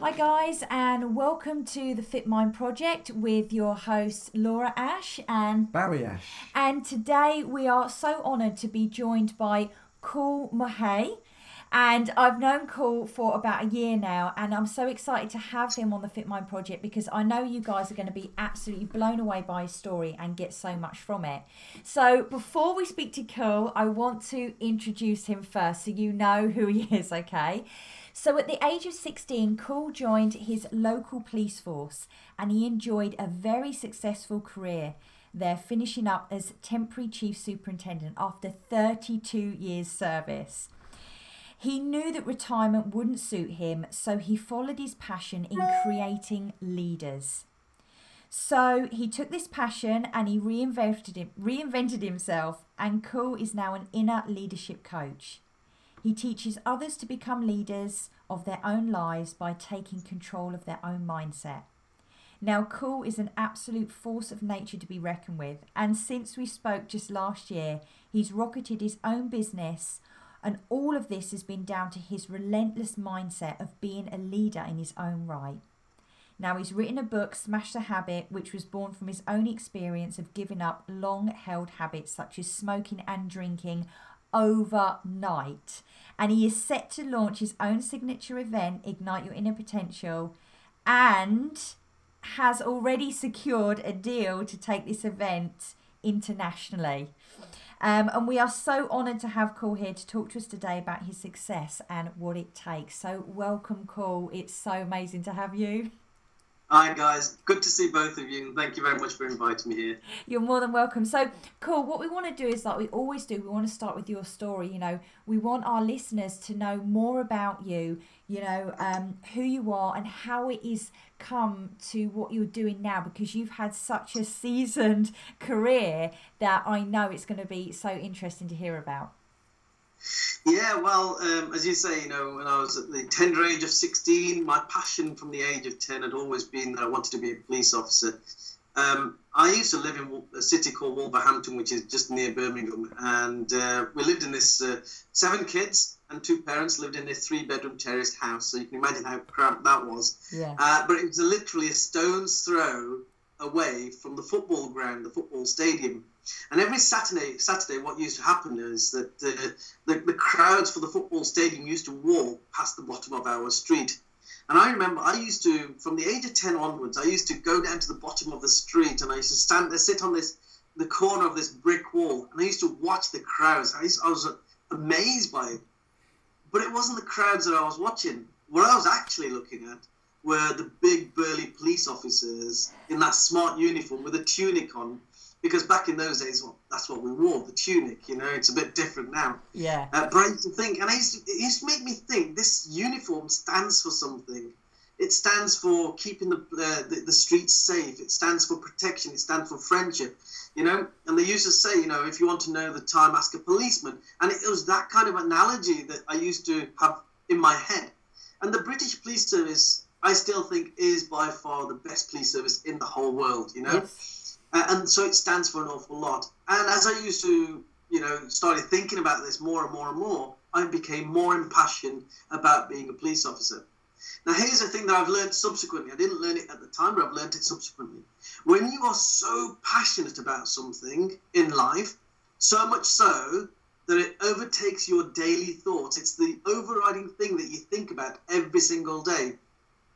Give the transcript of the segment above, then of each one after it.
Hi, guys, and welcome to the Fit Mind Project with your hosts Laura Ash and Barry Ash. And today we are so honoured to be joined by Kul Mahay. And I've known Kul for about a year now, and I'm so excited to have him on the Fit Mind Project because I know you guys are going to be absolutely blown away by his story and get so much from it. So, before we speak to Kul, I want to introduce him first so you know who he is, okay? So, at the age of 16, Kul joined his local police force and he enjoyed a very successful career there, finishing up as temporary chief superintendent after 32 years' service. He knew that retirement wouldn't suit him, so he followed his passion in creating leaders. So he took this passion and he reinvented, it, reinvented himself, and Kul is now an inner leadership coach. He teaches others to become leaders of their own lives by taking control of their own mindset. Now, Kul is an absolute force of nature to be reckoned with, and since we spoke just last year, he's rocketed his own business, and all of this has been down to his relentless mindset of being a leader in his own right. Now, he's written a book, Smash the Habit, which was born from his own experience of giving up long held habits such as smoking and drinking overnight. And he is set to launch his own signature event, Ignite Your Inner Potential, and has already secured a deal to take this event internationally. Um, and we are so honoured to have Kul here to talk to us today about his success and what it takes. So, welcome, Kul. It's so amazing to have you. Hi guys, good to see both of you. Thank you very much for inviting me here. You're more than welcome. So, Kul. What we want to do is like we always do. We want to start with your story. You know, we want our listeners to know more about you. You know, um, who you are and how it is come to what you're doing now. Because you've had such a seasoned career that I know it's going to be so interesting to hear about. Yeah, well, um, as you say, you know, when I was at the tender age of 16, my passion from the age of 10 had always been that I wanted to be a police officer. Um, I used to live in a city called Wolverhampton, which is just near Birmingham, and uh, we lived in this uh, seven kids and two parents lived in this three-bedroom terraced house. So you can imagine how cramped that was. Yeah. Uh, but it was literally a stone's throw away from the football ground, the football stadium. And every Saturday, Saturday, what used to happen is that the, the, the crowds for the football stadium used to walk past the bottom of our street. And I remember I used to, from the age of 10 onwards, I used to go down to the bottom of the street and I used to stand there, sit on this, the corner of this brick wall, and I used to watch the crowds. I, used, I was amazed by it. But it wasn't the crowds that I was watching. What I was actually looking at were the big burly police officers in that smart uniform with a tunic on because back in those days, well, that's what we wore, the tunic. You know, it's a bit different now. Yeah. Uh, but I used to think, and I used to, it used to make me think, this uniform stands for something. It stands for keeping the, uh, the, the streets safe. It stands for protection. It stands for friendship. You know, and they used to say, you know, if you want to know the time, ask a policeman. And it was that kind of analogy that I used to have in my head. And the British Police Service, I still think, is by far the best police service in the whole world. You know. Yes and so it stands for an awful lot. And as I used to, you know, started thinking about this more and more and more, I became more impassioned about being a police officer. Now, here's the thing that I've learned subsequently. I didn't learn it at the time, but I've learned it subsequently. When you are so passionate about something in life, so much so that it overtakes your daily thoughts, it's the overriding thing that you think about every single day.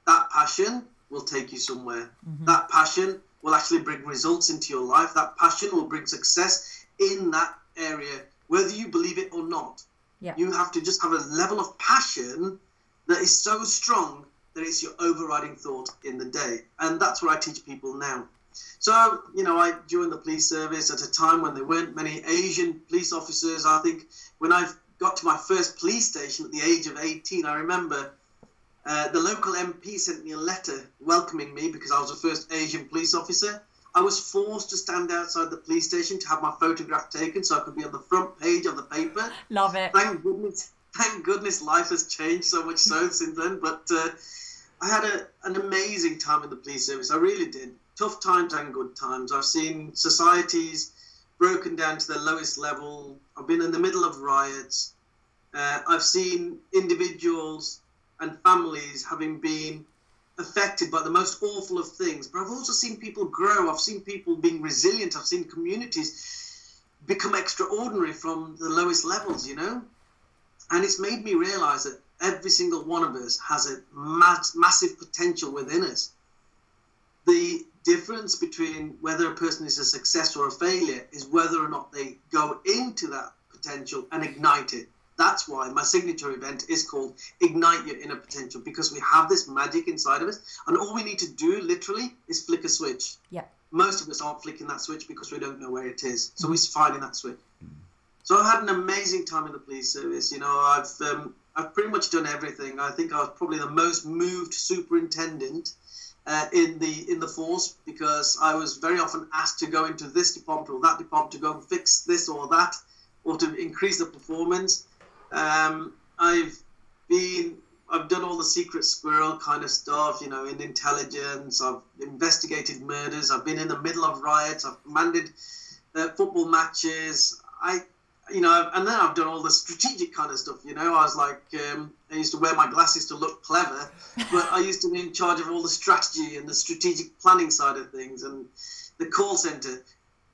That passion will take you somewhere. Mm-hmm. That passion will actually bring results into your life. That passion will bring success in that area, whether you believe it or not. Yeah. You have to just have a level of passion that is so strong that it's your overriding thought in the day. And that's what I teach people now. So, you know, I joined the police service at a time when there weren't many Asian police officers. I think when I got to my first police station at the age of 18, I remember uh, the local MP sent me a letter welcoming me because I was the first Asian police officer. I was forced to stand outside the police station to have my photograph taken so I could be on the front page of the paper. Love it. Thank goodness, thank goodness life has changed so much so since then. But uh, I had a, an amazing time in the police service. I really did. Tough times and good times. I've seen societies broken down to the lowest level. I've been in the middle of riots. Uh, I've seen individuals and families having been affected by the most awful of things. But I've also seen people grow. I've seen people being resilient. I've seen communities become extraordinary from the lowest levels, you know? And it's made me realize that every single one of us has a mass, massive potential within us. The difference between whether a person is a success or a failure is whether or not they go into that potential and ignite it. That's why my signature event is called Ignite Your Inner Potential because we have this magic inside of us, and all we need to do literally is flick a switch. Yeah. Most of us aren't flicking that switch because we don't know where it is, so we're finding that switch. So I've had an amazing time in the police service. You know, I've um, I've pretty much done everything. I think I was probably the most moved superintendent uh, in the in the force because I was very often asked to go into this department or that department to go and fix this or that or to increase the performance. Um, I've been I've done all the secret squirrel kind of stuff, you know, in intelligence. I've investigated murders. I've been in the middle of riots. I've commanded uh, football matches. I, you know, and then I've done all the strategic kind of stuff. You know, I was like, um, I used to wear my glasses to look clever, but I used to be in charge of all the strategy and the strategic planning side of things and the call center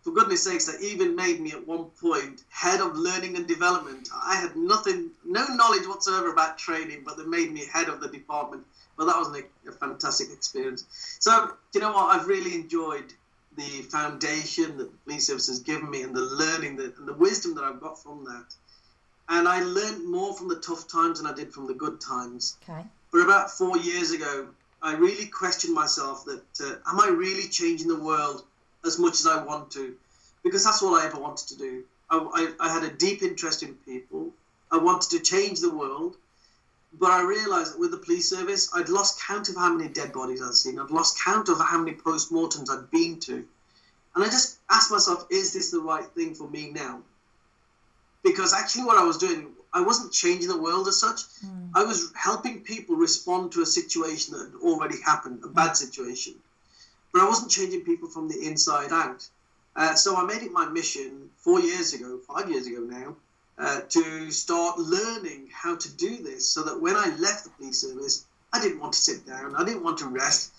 for goodness sakes, they even made me at one point head of learning and development. I had nothing, no knowledge whatsoever about training, but they made me head of the department. But that was a, a fantastic experience. So, you know what? I've really enjoyed the foundation that the police service has given me and the learning that, and the wisdom that I've got from that. And I learned more from the tough times than I did from the good times. Okay. But about four years ago, I really questioned myself that uh, am I really changing the world as much as I want to, because that's all I ever wanted to do. I, I, I had a deep interest in people. I wanted to change the world, but I realized that with the police service, I'd lost count of how many dead bodies I'd seen. I'd lost count of how many post-mortems I'd been to. And I just asked myself, is this the right thing for me now? Because actually, what I was doing, I wasn't changing the world as such. Mm. I was helping people respond to a situation that had already happened, a bad situation. But I wasn't changing people from the inside out. Uh, so I made it my mission four years ago, five years ago now, uh, to start learning how to do this so that when I left the police service, I didn't want to sit down, I didn't want to rest.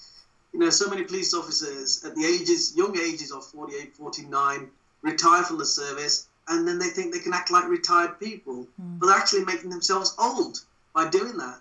You know, so many police officers at the ages, young ages of 48, 49, retire from the service and then they think they can act like retired people, Mm. but they're actually making themselves old by doing that.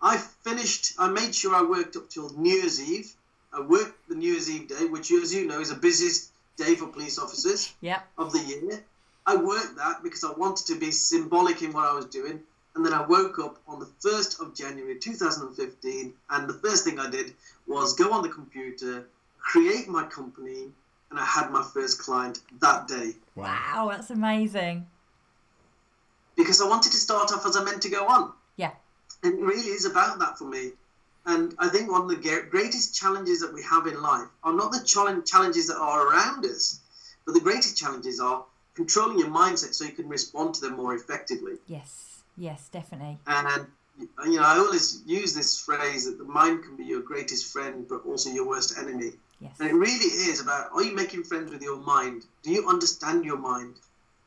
I finished, I made sure I worked up till New Year's Eve. I worked the New Year's Eve day, which, as you know, is the busiest day for police officers of the year. I worked that because I wanted to be symbolic in what I was doing. And then I woke up on the 1st of January 2015, and the first thing I did was go on the computer, create my company, and I had my first client that day Wow, that's amazing. because I wanted to start off as I meant to go on. Yeah. And it really is about that for me. And I think one of the greatest challenges that we have in life are not the challenges that are around us, but the greatest challenges are controlling your mindset so you can respond to them more effectively. Yes. Yes, definitely. And you know, I always use this phrase that the mind can be your greatest friend, but also your worst enemy. Yes. And it really is about are you making friends with your mind? Do you understand your mind?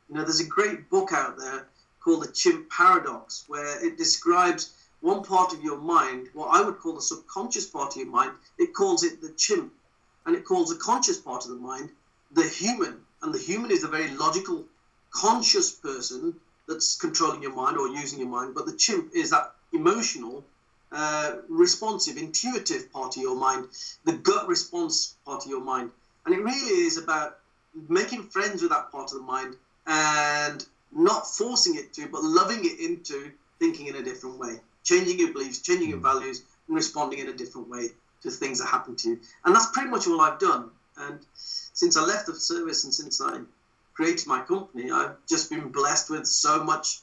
You know, there's a great book out there called The Chimp Paradox, where it describes one part of your mind, what I would call the subconscious part of your mind. It calls it the chimp, and it calls the conscious part of the mind the human. And the human is a very logical, conscious person that's controlling your mind or using your mind, but the chimp is that emotional, uh, responsive, intuitive part of your mind, the gut response part of your mind. And it really is about making friends with that part of the mind and not forcing it to, but loving it into thinking in a different way, changing your beliefs, changing your values, and responding in a different way to things that happen to you. And that's pretty much all I've done. And since I left the service and since I created my company, I've just been blessed with so much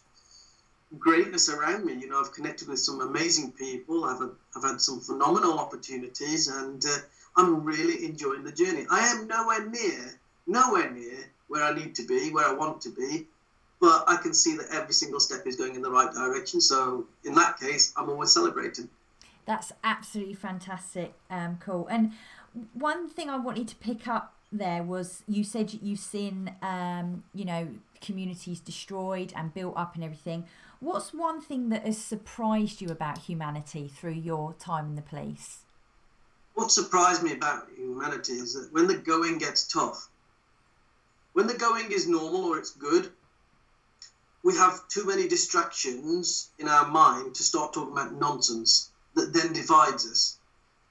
greatness around me. You know, I've connected with some amazing people. I've had, I've had some phenomenal opportunities, and uh, I'm really enjoying the journey. I am nowhere near, nowhere near where I need to be, where I want to be, but I can see that every single step is going in the right direction. So in that case, I'm always celebrating. That's absolutely fantastic. Um, Kul. And one thing I wanted to pick up there was you said you've seen, um, you know, communities destroyed and built up and everything. What's one thing that has surprised you about humanity through your time in the police? What surprised me about humanity is that when the going gets tough, when the going is normal or it's good, we have too many distractions in our mind to start talking about nonsense that then divides us.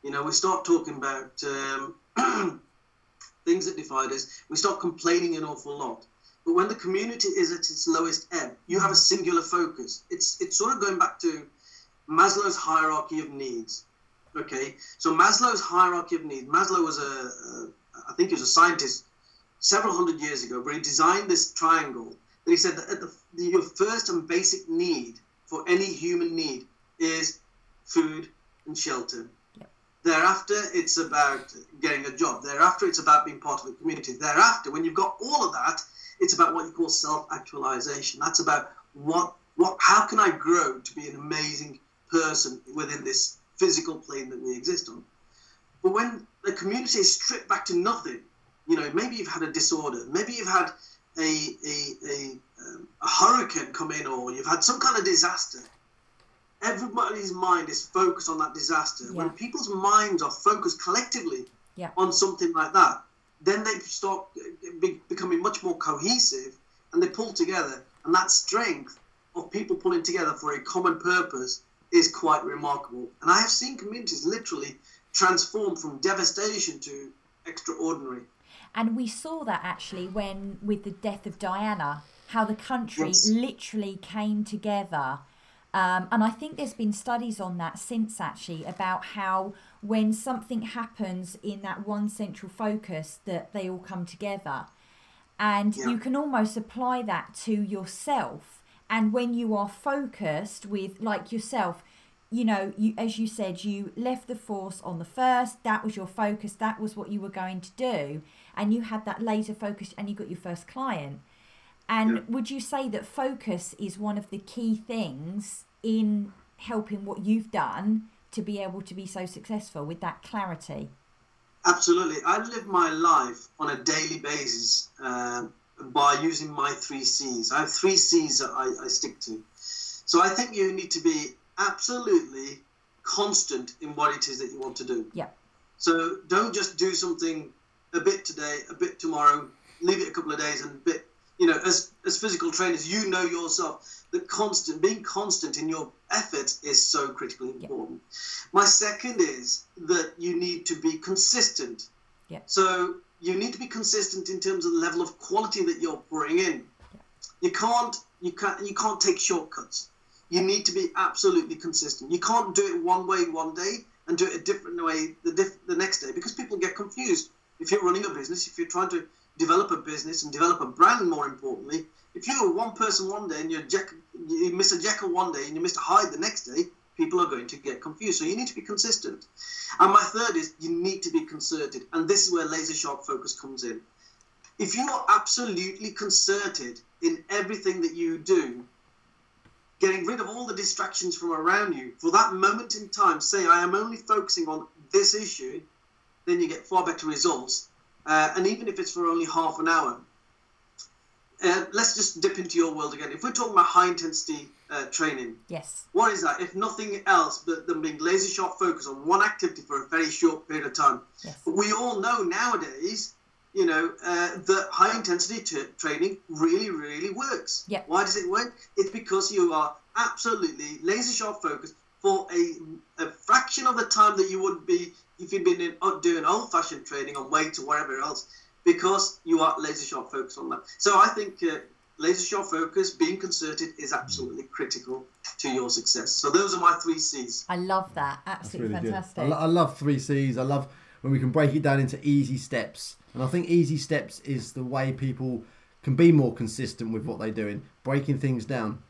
You know, we start talking about um, things that divide us. We start complaining an awful lot. But when the community is at its lowest ebb, you have a singular focus. It's it's sort of going back to Maslow's hierarchy of needs. Okay, so Maslow's hierarchy of needs. Maslow was a, a I think he was a scientist several hundred years ago, where he designed this triangle. And he said that at the, your first and basic need for any human need is food and shelter. Thereafter, it's about getting a job. Thereafter, it's about being part of a community. Thereafter, when you've got all of that, it's about what you call self-actualization. That's about what what how can I grow to be an amazing person within this physical plane that we exist on. But when the community is stripped back to nothing, you know, maybe you've had a disorder, maybe you've had a a, a, um, a hurricane come in, or you've had some kind of disaster everybody's mind is focused on that disaster. Yeah. When people's minds are focused collectively yeah. on something like that, then they start be, becoming much more cohesive and they pull together. And that strength of people pulling together for a common purpose is quite remarkable. And I have seen communities literally transform from devastation to extraordinary. And we saw that actually when, with the death of Diana, how the country yes. literally came together um, and I think there's been studies on that since actually about how when something happens in that one central focus that they all come together. And yeah. you can almost apply that to yourself. And when you are focused with like yourself, you know, you as you said, you left the force on the first, that was your focus, that was what you were going to do, and you had that laser focus and you got your first client and yeah. would you say that focus is one of the key things in helping what you've done to be able to be so successful with that clarity? Absolutely. I live my life on a daily basis uh, by using my three C's. I have three C's that I, I stick to. So I think you need to be absolutely constant in what it is that you want to do. Yeah. So don't just do something a bit today, a bit tomorrow, leave it a couple of days, and a bit you know, as as physical trainers, you know yourself that constant being constant in your effort is so critically important. Yeah. My second is that you need to be consistent. Yeah. So you need to be consistent in terms of the level of quality that you're pouring in. Yeah. You can't you can't you can't take shortcuts. You need to be absolutely consistent. You can't do it one way one day and do it a different way the diff- the next day because people get confused. If you're running a business, if you're trying to develop a business and develop a brand more importantly if you're one person one day and you're Jack, you miss a Jekyll one day and you miss a Hyde the next day people are going to get confused so you need to be consistent and my third is you need to be concerted and this is where laser sharp focus comes in if you are absolutely concerted in everything that you do getting rid of all the distractions from around you for that moment in time say i am only focusing on this issue then you get far better results uh, and even if it's for only half an hour. Uh, let's just dip into your world again. If we're talking about high intensity uh, training, yes, what is that? If nothing else but them being laser sharp focus on one activity for a very short period of time. Yes. But we all know nowadays, you know, uh, that high intensity t- training really, really works. Yeah. Why does it work? It's because you are absolutely laser sharp focused for a, a fraction of the time that you would be if you'd been in, uh, doing old fashioned training on weights or whatever else, because you are laser sharp focused on that. So I think uh, laser sharp focus, being concerted, is absolutely critical to your success. So those are my three C's. I love that. Absolutely really fantastic. I, lo- I love three C's. I love when we can break it down into easy steps. And I think easy steps is the way people can be more consistent with what they're doing, breaking things down.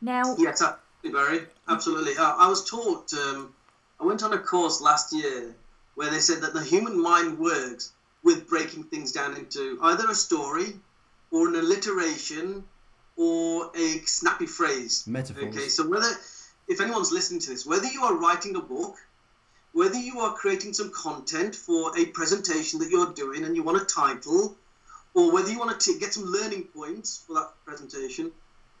Now, yes, absolutely, Barry. Absolutely. Uh, I was taught. Um, I went on a course last year where they said that the human mind works with breaking things down into either a story or an alliteration or a snappy phrase. Metaphors. Okay, so whether, if anyone's listening to this, whether you are writing a book, whether you are creating some content for a presentation that you're doing and you want a title, or whether you want to get some learning points for that presentation,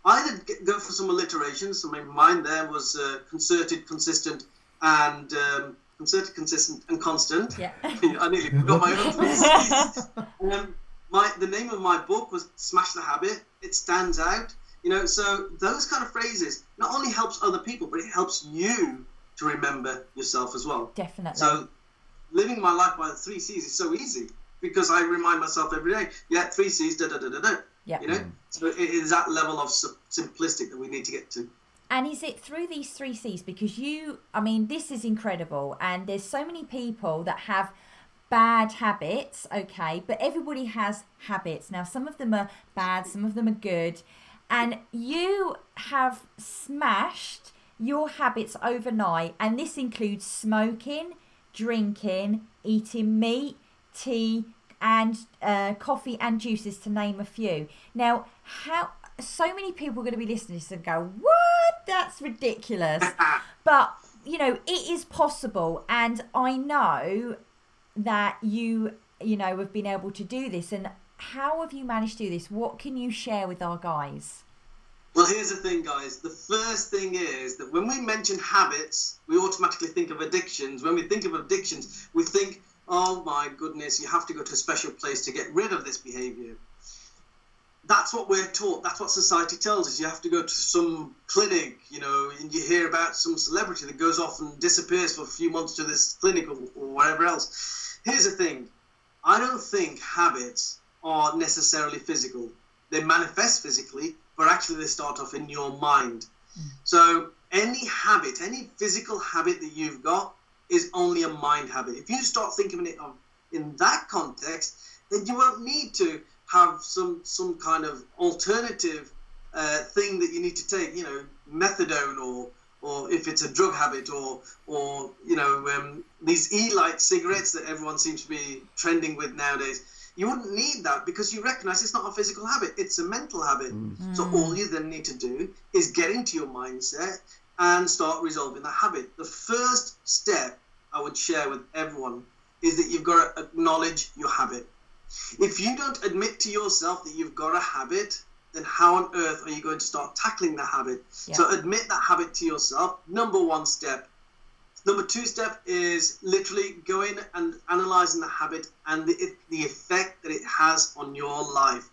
either get, go for some alliterations. So mine there was uh, concerted, consistent, and um, concerted, consistent, and constant. Yeah. I nearly forgot my own um, my the name of my book was Smash the Habit. It stands out. You know, so those kind of phrases not only helps other people, but it helps you to remember yourself as well. Definitely. So living my life by the three C's is so easy because I remind myself every day, yeah, three C's, da da da da da. Yeah. You know, so it is that level of simplistic that we need to get to. And is it through these three C's? Because you, I mean, this is incredible. And there's so many people that have bad habits, okay? But everybody has habits. Now, some of them are bad, some of them are good. And you have smashed your habits overnight. And this includes smoking, drinking, eating meat, tea, and uh, coffee and juices, to name a few. Now, how so many people are going to be listening to this and go, "What? That's ridiculous!" but you know, it is possible, and I know that you, you know, have been able to do this. And how have you managed to do this? What can you share with our guys? Well, here's the thing, guys. The first thing is that when we mention habits, we automatically think of addictions. When we think of addictions, we think, oh my goodness, you have to go to a special place to get rid of this behavior. That's what we're taught. That's what society tells us. You have to go to some clinic, you know, and you hear about some celebrity that goes off and disappears for a few months to this clinic or, or whatever else. Here's the thing I don't think habits are necessarily physical. They manifest physically, but actually they start off in your mind. So any habit, any physical habit that you've got is only a mind habit. If you start thinking of it in that context, then you won't need to have some some kind of alternative uh, thing that you need to take. You know, methadone or or if it's a drug habit or or you know um, these e-light cigarettes that everyone seems to be trending with nowadays. You wouldn't need that because you recognize it's not a physical habit; it's a mental habit. Mm. So mm. all you then need to do is get into your mindset and start resolving that habit. The first step I would share with everyone is that you've got to acknowledge your habit. If you don't admit to yourself that you've got a habit, then how on earth are you going to start tackling the habit? Yeah. So admit that habit to yourself. Number one step. Number two step is literally going and analyzing the habit and the, the effect that it has on your life.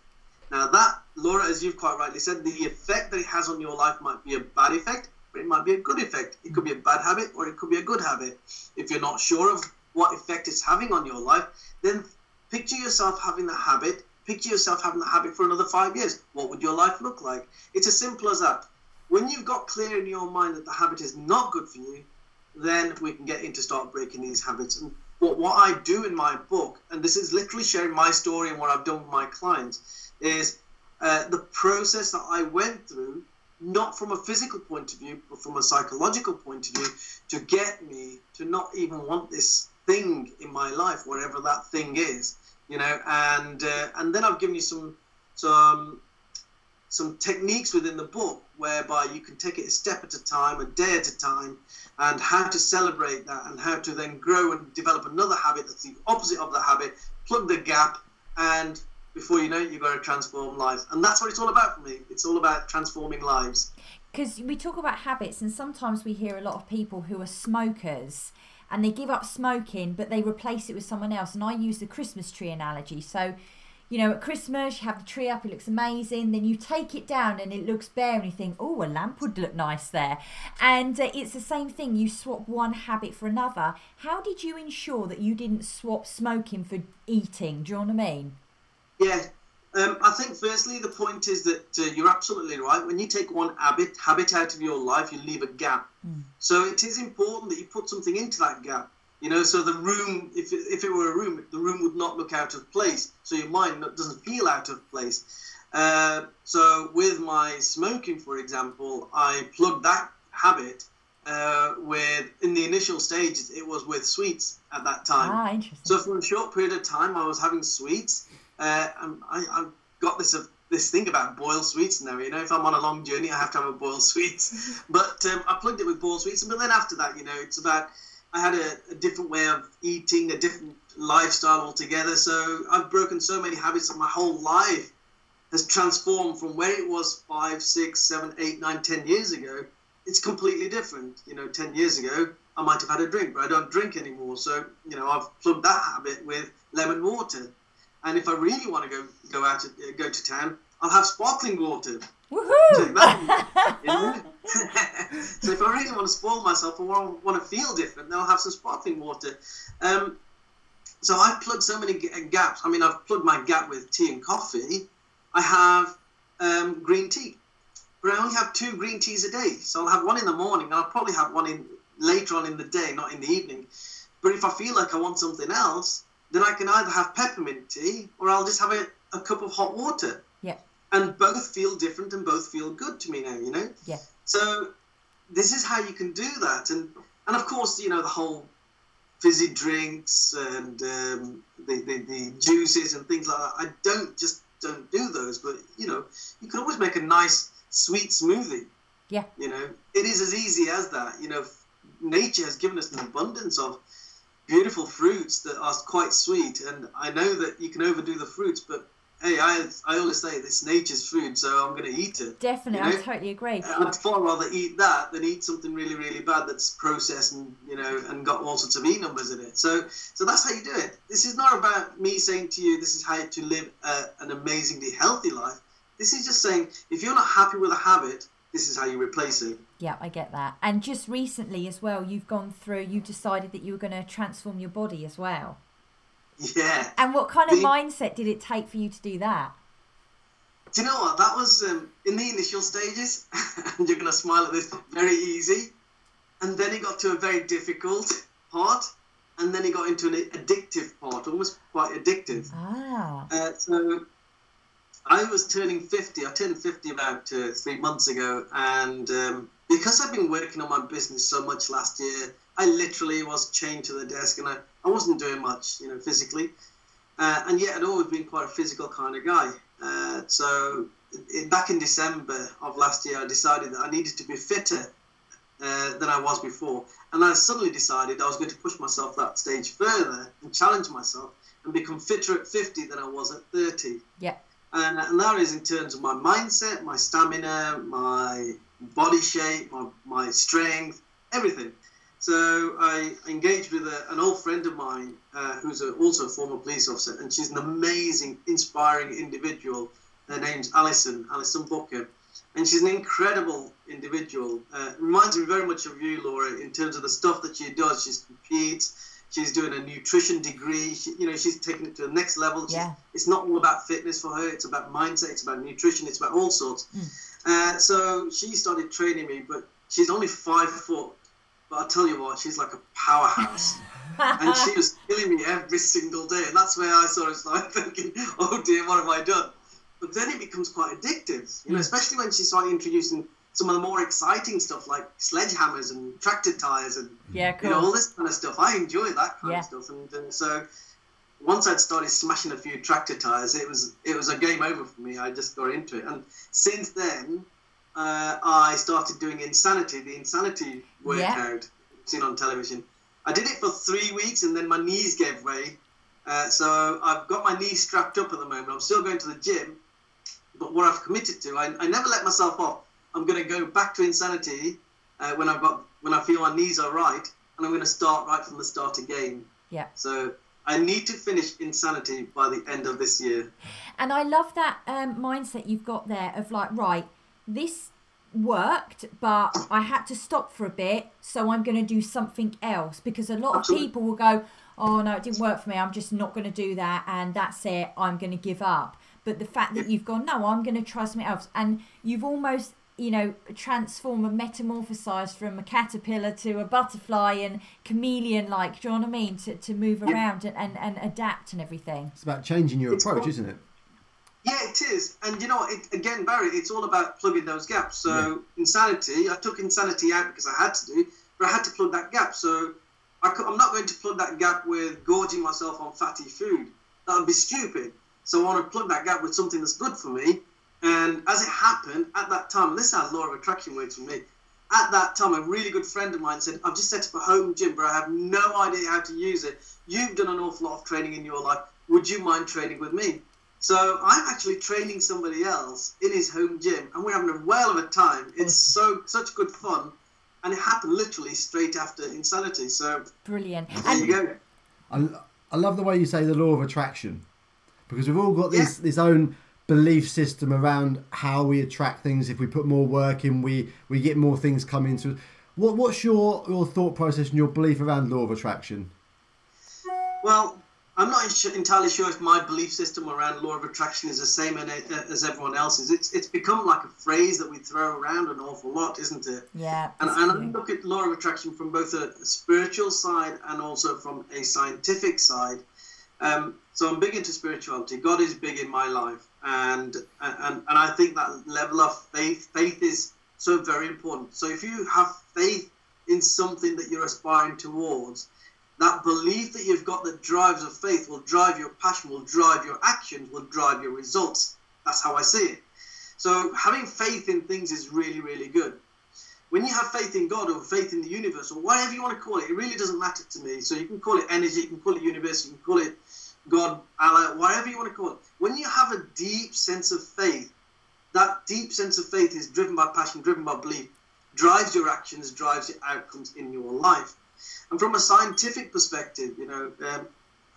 Now that, Laura, as you've quite rightly said, the effect that it has on your life might be a bad effect, but it might be a good effect. It could be a bad habit or it could be a good habit. If you're not sure of what effect it's having on your life, then picture yourself having the habit. Picture yourself having the habit for another five years. What would your life look like? It's as simple as that. When you've got clear in your mind that the habit is not good for you, then we can get into start breaking these habits. And what, what I do in my book, and this is literally sharing my story and what I've done with my clients, is uh, the process that I went through, not from a physical point of view, but from a psychological point of view, to get me to not even want this thing in my life, whatever that thing is, you know. And uh, and then I've given you some some some techniques within the book whereby you can take it a step at a time, a day at a time, and how to celebrate that and how to then grow and develop another habit that's the opposite of the habit, plug the gap, and before you know it, you've got to transform lives. And that's what it's all about for me. It's all about transforming lives. because we talk about habits and sometimes we hear a lot of people who are smokers and they give up smoking but they replace it with someone else and i use the christmas tree analogy so you know at christmas you have the tree up it looks amazing then you take it down and it looks bare and you think oh a lamp would look nice there and uh, it's the same thing you swap one habit for another how did you ensure that you didn't swap smoking for eating do you know what i mean Yeah, um, I think firstly the point is that uh, you're absolutely right. When you take one habit habit out of your life, you leave a gap. So it is important that you put something into that gap. You know, so the room, if it, if it were a room, the room would not look out of place. So your mind doesn't feel out of place. Uh, so with my smoking, for example, I plugged that habit uh, with in the initial stages. It was with sweets at that time. ah interesting So for a short period of time, I was having sweets. Uh, and I, I've got this uh, this thing about boiled sweets now. You know, if I'm on a long journey, I have to have a boiled sweets. But um, I plugged it with boiled sweets, but then after that, you know, it's about I had a, a different way of eating, a different lifestyle altogether. So I've broken so many habits that my whole life has transformed from where it was five, six, seven, eight, nine, ten years ago. It's completely different. You know, ten years ago, I might have had a drink, but I don't drink anymore. So, you know, I've plugged that habit with lemon water. And if I really want to go go out to, go to town, I'll have sparkling water. Woohoo! so if I really want to spoil myself or want, to feel different, then I'll have some sparkling water. Um, so I've plugged so many uh, gaps. I mean, I've plugged my gap with tea and coffee. I have um, green tea, but I only have two green teas a day. So I'll have one in the morning, and I'll probably have one in later on in the day, not in the evening. But if I feel like I want something else, then I can either have peppermint tea or I'll just have a, a cup of hot water. And both feel different and both feel good to me now, you know? Yeah. So this is how you can do that. And and of course, you know, the whole fizzy drinks and um, the, the, the juices and things like that. I don't just don't do those, but you know, you can always make a nice sweet smoothie. Yeah. You know, it is as easy as that. You know, nature has given us an abundance of beautiful fruits that are quite sweet, and I know that you can overdo the fruits, but hey, I, I always say this nature's food, so I'm going to eat it. Definitely, you I know? totally agree. Uh, I'd far rather eat that than eat something really, really bad that's processed and you know and got all sorts of E numbers in it. So, so that's how you do it. This is not about me saying to you this is how to live a, an amazingly healthy life. This is just saying if you're not happy with a habit, this is how you replace it. Yeah, I get that. And just recently as well, you've gone through, you decided that you were going to transform your body as well. Yeah. And what kind of The- mindset did it take for you to do that? Do you know what? That was um, in the initial stages, and you're going to smile at this, very easy. And then it got to a very difficult part, and then it got into an addictive part, almost quite addictive. Ah, Uh, so I was turning 50. I turned 50 about uh, three months ago, and um, because I've been working on my business so much last year, I literally was chained to the desk, and I, I wasn't doing much, you know, physically. Uh, and yet, I'd always been quite a physical kind of guy. Uh, so in, back in December of last year, I decided that I needed to be fitter uh, than I was before, and I suddenly decided I was going to push myself that stage further and challenge myself and become fitter at 50 than I was at 30 yeah, and, and that is in terms of my mindset, my stamina, my body shape, my, my strength, everything. So I engaged with a, an old friend of mine uh, who's a, also a former police officer, and she's an amazing, inspiring individual. Her name's Alison, Alison Booker, and she's an incredible individual. Uh, reminds me very much of you, Laura, in terms of the stuff that she does. She competes. She's doing a nutrition degree. She, you know, she's taking it to the next level. She's, Yeah. It's not all about fitness for her. It's about mindset. It's about nutrition. It's about all sorts. Uh, so she started training me, but she's only five foot. But I'll tell you what, she's like a powerhouse. and she was killing me every single day. And that's where I sort of started thinking, oh dear, what have I done? But then it becomes quite addictive, you know, especially when she started introducing some of the more exciting stuff like sledgehammers and tractor tires and yeah, you know all this kind of stuff. I enjoy that kind Yeah. of stuff, and, and so once I'd started smashing a few tractor tires, it was it was a game over for me. I just got into it, and since then uh, I started doing Insanity, the Insanity workout seen on television. I did it for three weeks, and then my knees gave way. Uh, so I've got my knees strapped up at the moment. I'm still going to the gym, but what I've committed to, I, I never let myself off. I'm going to go back to Insanity uh, when I've got when I feel my knees are right, and I'm going to start right from the start again. Yeah. So I need to finish Insanity by the end of this year. And I love that um, mindset you've got there of like, right, this worked, but I had to stop for a bit, so I'm going to do something else. Because a lot Absolutely. of people will go, oh no, it didn't work for me, I'm just not going to do that, and that's it, I'm going to give up. But the fact that you've gone, no, I'm going to try something else, and you've almost you know, transform and metamorphosize from a caterpillar to a butterfly and chameleon like, do you know what I mean? To, to move around and, and, and adapt and everything. It's about changing your It's approach, all- isn't it? Yeah, it is. And you know, it, again, Barry, it's all about plugging those gaps. So, insanity, I took insanity out because I had to do, but I had to plug that gap. So, I I'm not going to plug that gap with gorging myself on fatty food. That would be stupid. So, I want to plug that gap with something that's good for me. And as it happened at that time, this is how law of attraction works for me. at that time, a really good friend of mine said, I've just set up a home gym, but I have no idea how to use it. You've done an awful lot of training in your life. Would you mind training with me? So I'm actually training somebody else in his home gym, and we're having a whale of a time. It's so such good fun, and it happened literally straight after Insanity. So Brilliant. there you go. I, I love the way you say the law of attraction because we've all got this Yeah. this own belief system around how we attract things. If we put more work in, we we get more things coming to us. What what's your your thought process and your belief around law of attraction? Well, I'm not entirely sure if my belief system around law of attraction is the same in it- as everyone else's. It's it's become like a phrase that we throw around an awful lot, isn't it? Yeah. And, and I look at law of attraction from both a spiritual side and also from a scientific side. Um, so I'm big into spirituality. God is big in my life, and and and I think that level of faith, faith is so very important. So if you have faith in something that you're aspiring towards, that belief that you've got that drives of faith will drive your passion, will drive your actions, will drive your results. That's how I see it. So having faith in things is really, really good when you have faith in God or faith in the universe or whatever you want to call it, it really doesn't matter to me. So you can call it energy, you can call it universe, you can call it God, Allah, whatever you want to call it. When you have a deep sense of faith, that deep sense of faith is driven by passion, driven by belief, drives your actions, drives your outcomes in your life. And from a scientific perspective, you know, um,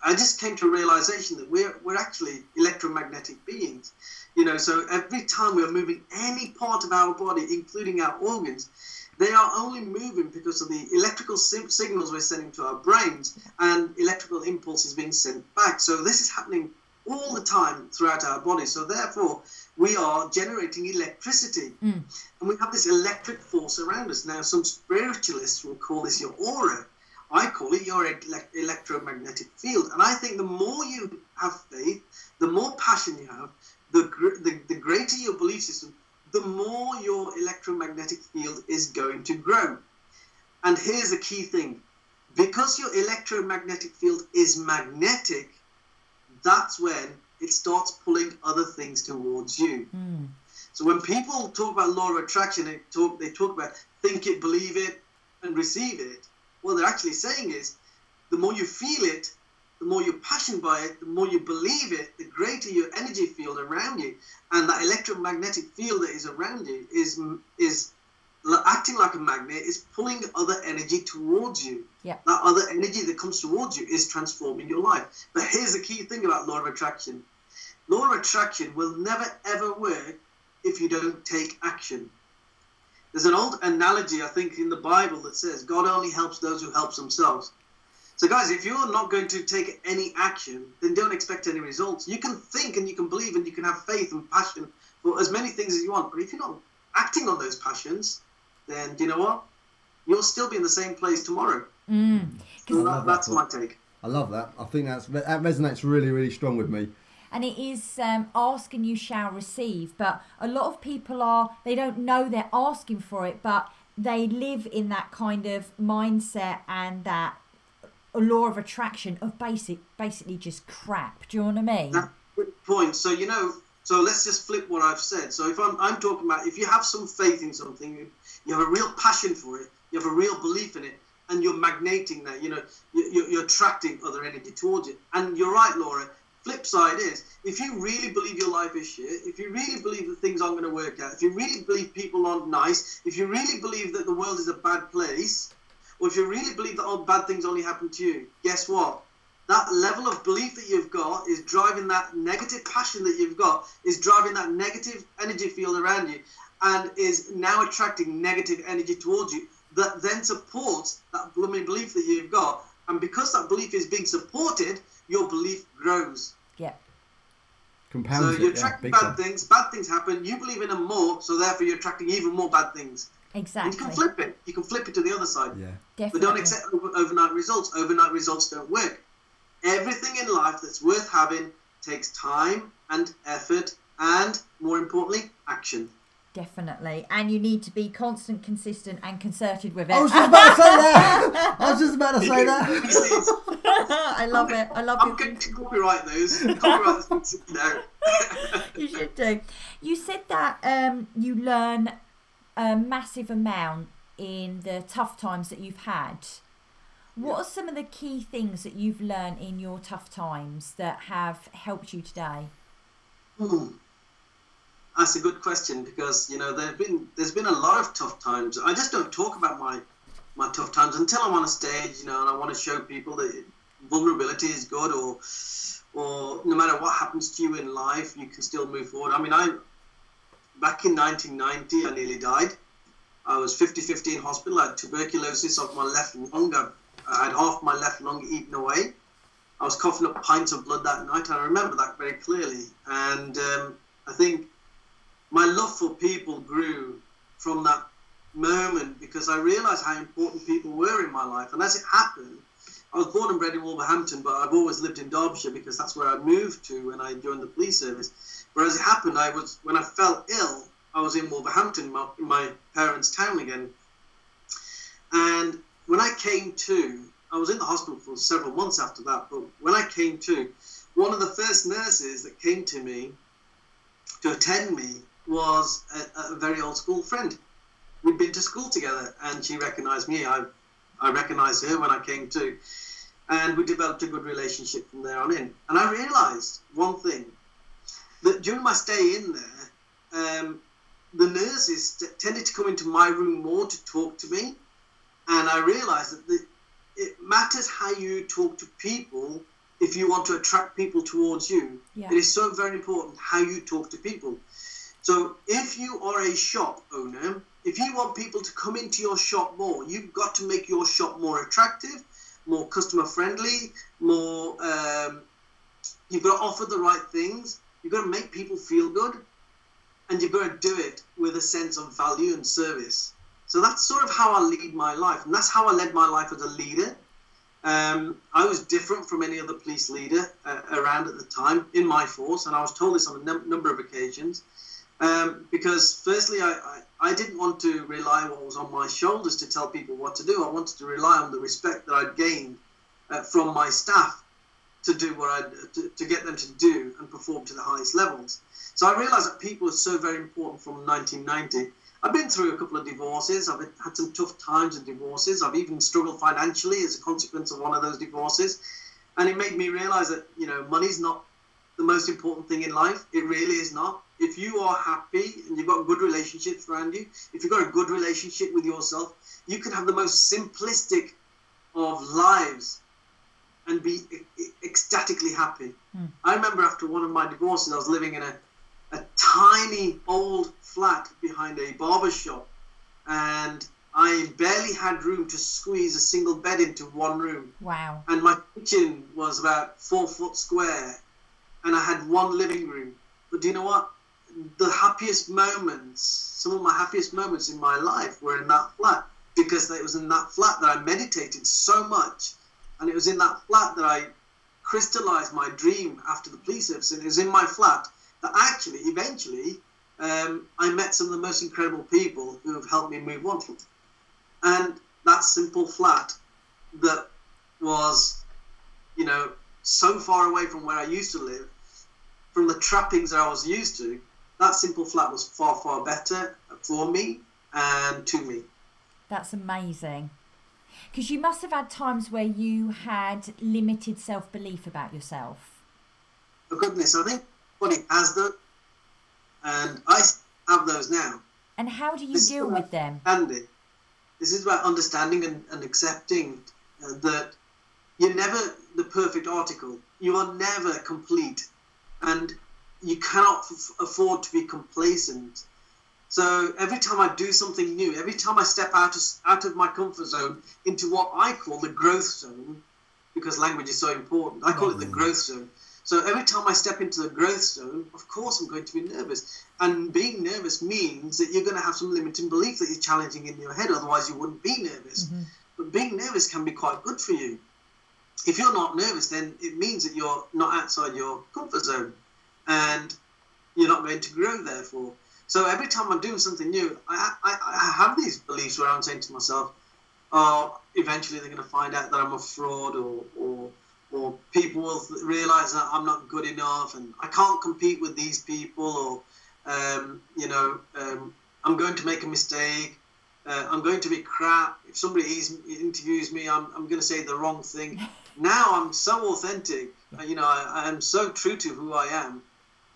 I just came to a realization that we're we're actually electromagnetic beings. You know, so every time we're moving any part of our body, including our organs, they are only moving because of the electrical sim- signals we're sending to our brains and electrical impulses being sent back. So this is happening all the time throughout our body. So therefore, we are generating electricity, mm. and we have this electric force around us. Now, some spiritualists will call this your aura. I call it your ele- electromagnetic field. And I think the more you have faith, the more passion you have, the, gr- the, the greater your belief system, the more your electromagnetic field is going to grow. And here's the key thing because your electromagnetic field is magnetic, that's when it starts pulling other things towards you. Mm. So when people talk about law of attraction, they talk they talk about think it, believe it, and receive it. What they're actually saying is, the more you feel it, the more you're passionate by it, the more you believe it, the greater your energy field around you, and that electromagnetic field that is around you is is acting like a magnet, is pulling other energy towards you. Yeah. That other energy that comes towards you is transforming your life. But here's the key thing about law of attraction: law of attraction will never ever work if you don't take action. There's an old analogy, I think, in the Bible that says God only helps those who help themselves. So, guys, if you're not going to take any action, then don't expect any results. You can think and you can believe and you can have faith and passion for as many things as you want, but if you're not acting on those passions, then do you know what? You'll still be in the same place tomorrow. Mm. So I love that, that that's my take. I love that. I think that's that resonates really really strong with me. and it is um, ask and you shall receive but a lot of people are they don't know they're asking for it but they live in that kind of mindset and that law of attraction of basic basically just crap do you know what i mean good point. So you know, so let's just flip what I've said. So if I'm, I'm talking about if you have some faith in something, you, have a real passion for it, you have a real belief in it, and you're magnating that. You know, you, you're, you're attracting other energy towards it. And you're right, Laura. Flip side is if you really believe your life is shit, if you really believe that things aren't going to work out, if you really believe people aren't nice, if you really believe that the world is a bad place, or if you really believe that all bad things only happen to you, guess what? that level of belief that you've got is driving that negative passion that you've got is driving that negative energy field around you and is now attracting negative energy towards you that then supports that blooming belief that you've got and because that belief is being supported your belief grows yeah Compounds so you're yeah, attracting big bad time. things bad things happen you believe in them more so therefore you're attracting even more bad things and you can flip it you can flip it to the other side Yeah. Definitely. but don't accept overnight results. Overnight results don't work. Everything in life that's worth having takes time and effort and, more importantly, action. definitely and you need to be constant consistent and concerted with it I was just about to say that. I was just about to say that. I love it i love I'm it going to copyright those. Copyright those. No. you should do. You said that um, you learn a massive amount in the tough times that you've had. What Yeah. are some of the key things that you've learned in your tough times that have helped you today? Hmm. That's a good question because you know there've been there's been a lot of tough times. I just don't talk about my my tough times until I'm on a stage, you know, and I want to show people that vulnerability is good, or or no matter what happens to you in life, you can still move forward. I mean, I back in 1990, I nearly died. I was 50-50 in hospital. I had tuberculosis of my left lung. I, I had half my left lung eaten away. I was coughing up pints of blood that night. I remember that very clearly. And um, I think my love for people grew from that moment because I realized how important people were in my life. And as it happened, I was born and bred in Wolverhampton, but I've always lived in Derbyshire because that's where I moved to when I joined the police service. But as it happened, I was when I fell ill, I was in Wolverhampton, my, my parents' town again. And when I came to, I was in the hospital for several months after that. But when I came to, one of the first nurses that came to me to attend me was a, a very old school friend. We'd been to school together, and she recognised me. I, I recognised her when I came to, and we developed a good relationship from there on in. And I realised one thing that during my stay in there, um, the nurses t- tended to come into my room more to talk to me, and I realised that the, it matters how you talk to people if you want to attract people towards you. Yeah. It is so very important how you talk to people. So if you are a shop owner, if you want people to come into your shop more, you've got to make your shop more attractive, more customer friendly, more. Um, you've got to offer the right things. You've got to make people feel good, and you've got to do it with a sense of value and service. So that's sort of how I lead my life, and that's how I led my life as a leader. Um, I was different from any other police leader uh, around at the time in my force, and I was told this on a num- number of occasions. Um, because firstly, I, I, I didn't want to rely what was on my shoulders to tell people what to do. I wanted to rely on the respect that I'd gained uh, from my staff to do what I to, to get them to do and perform to the highest levels. So I realised that people are so very important from 1990. I've been through a couple of divorces. I've had some tough times in divorces. I've even struggled financially as a consequence of one of those divorces, and it made me realise that you know money's not the most important thing in life. It really is not. If you are happy and you've got good relationships around you, if you've got a good relationship with yourself, you can have the most simplistic of lives and be ecstatically happy. Hmm. I remember after one of my divorces, I was living in a, a tiny old flat behind a barber shop, and I barely had room to squeeze a single bed into one room Wow. and my kitchen was about four foot square, and I had one living room. But do you know what? The happiest moments, some of my happiest moments in my life were in that flat because it was in that flat that I meditated so much, and it was in that flat that I crystallized my dream after the police service, and it was in my flat that actually, eventually, um, I met some of the most incredible people who have helped me move on. And that simple flat that was, you know, so far away from where I used to live, from the trappings that I was used to, that simple flat was far, far better for me and to me. That's amazing. Because you must have had times where you had limited self belief about yourself. For goodness, I think everybody has them, and I have those now. And how do you This- deal with them? understanding. This is about understanding and, and accepting uh, that you're never the perfect article. You are never complete, and you cannot f- afford to be complacent. So every time I do something new, every time I step out of, out of my comfort zone into what I call the growth zone, because language is so important, I call it the growth zone. So every time I step into the growth zone, of course I'm going to be nervous. And being nervous means that you're going to have some limiting belief that you're challenging in your head, otherwise, you wouldn't be nervous. Mhm. But being nervous can be quite good for you. If you're not nervous, then it means that you're not outside your comfort zone and you're not going to grow, therefore. So every time I'm doing something new, I, I, I have these beliefs where I'm saying to myself, oh, eventually they're going to find out that I'm a fraud or, or, or people will realize that I'm not good enough and I can't compete with these people or, um, you know, um, I'm going to make a mistake. Uh, I'm going to be crap. If somebody interviews me, I'm, I'm going to say the wrong thing. now I'm so authentic. Uh, You know, I, I'm so true to who I am.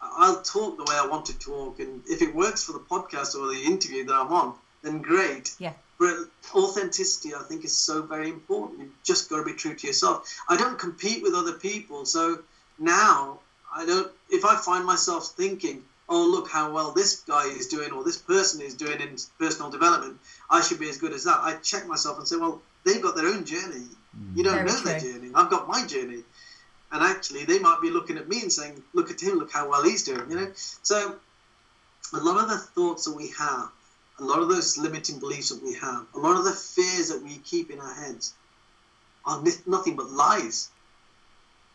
I- I'll talk the way I want to talk, and if it works for the podcast or the interview that I'm on, then great. Yeah. But authenticity, I think, is so very important. You've just got to be true to yourself. I don't compete with other people, so now I don't. If I find myself thinking, "Oh, look how well this guy is doing, or this person is doing in personal development," I should be as good as that. I check myself and say, "Well, they've got their own journey. You mm. don't Very know their journey. I've got my journey." And actually, they might be looking at me and saying, "Look at him! Look how well he's doing." You know, so a lot of the thoughts that we have, a lot of those limiting beliefs that we have, a lot of the fears that we keep in our heads are nothing but lies.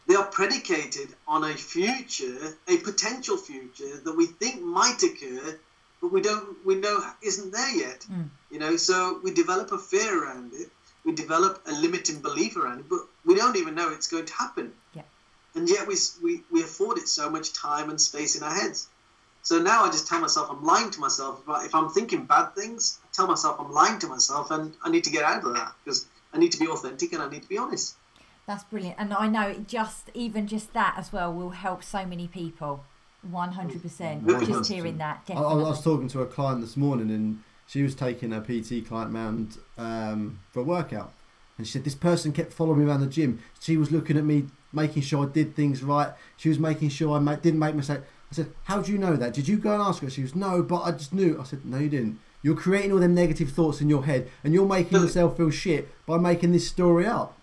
They are predicated on a future, a potential future that we think might occur, but we don't, we know isn't there yet. Mm. You know, so we develop a fear around it, we develop a limiting belief around it, but we don't even know it's going to happen. Yeah. And yet we, we, we afford it so much time and space in our heads. So now I just tell myself I'm lying to myself. If, I, if I'm thinking bad things, I tell myself I'm lying to myself, and I need to get out of that because I need to be authentic and I need to be honest. That's brilliant, and I know it just even just that as well will help so many people. One hundred percent. Mm. Just hearing that, I, I was talking to a client this morning and she was taking a PT client round um, for a workout. And she said, This person kept following me around the gym. She was looking at me, making sure I did things right. She was making sure I ma- didn't make mistakes. I said, How do you know that? Did you go and ask her? She was, No, but I just knew. I said, No, you didn't. You're creating all them negative thoughts in your head and you're making yourself feel shit by making this story up.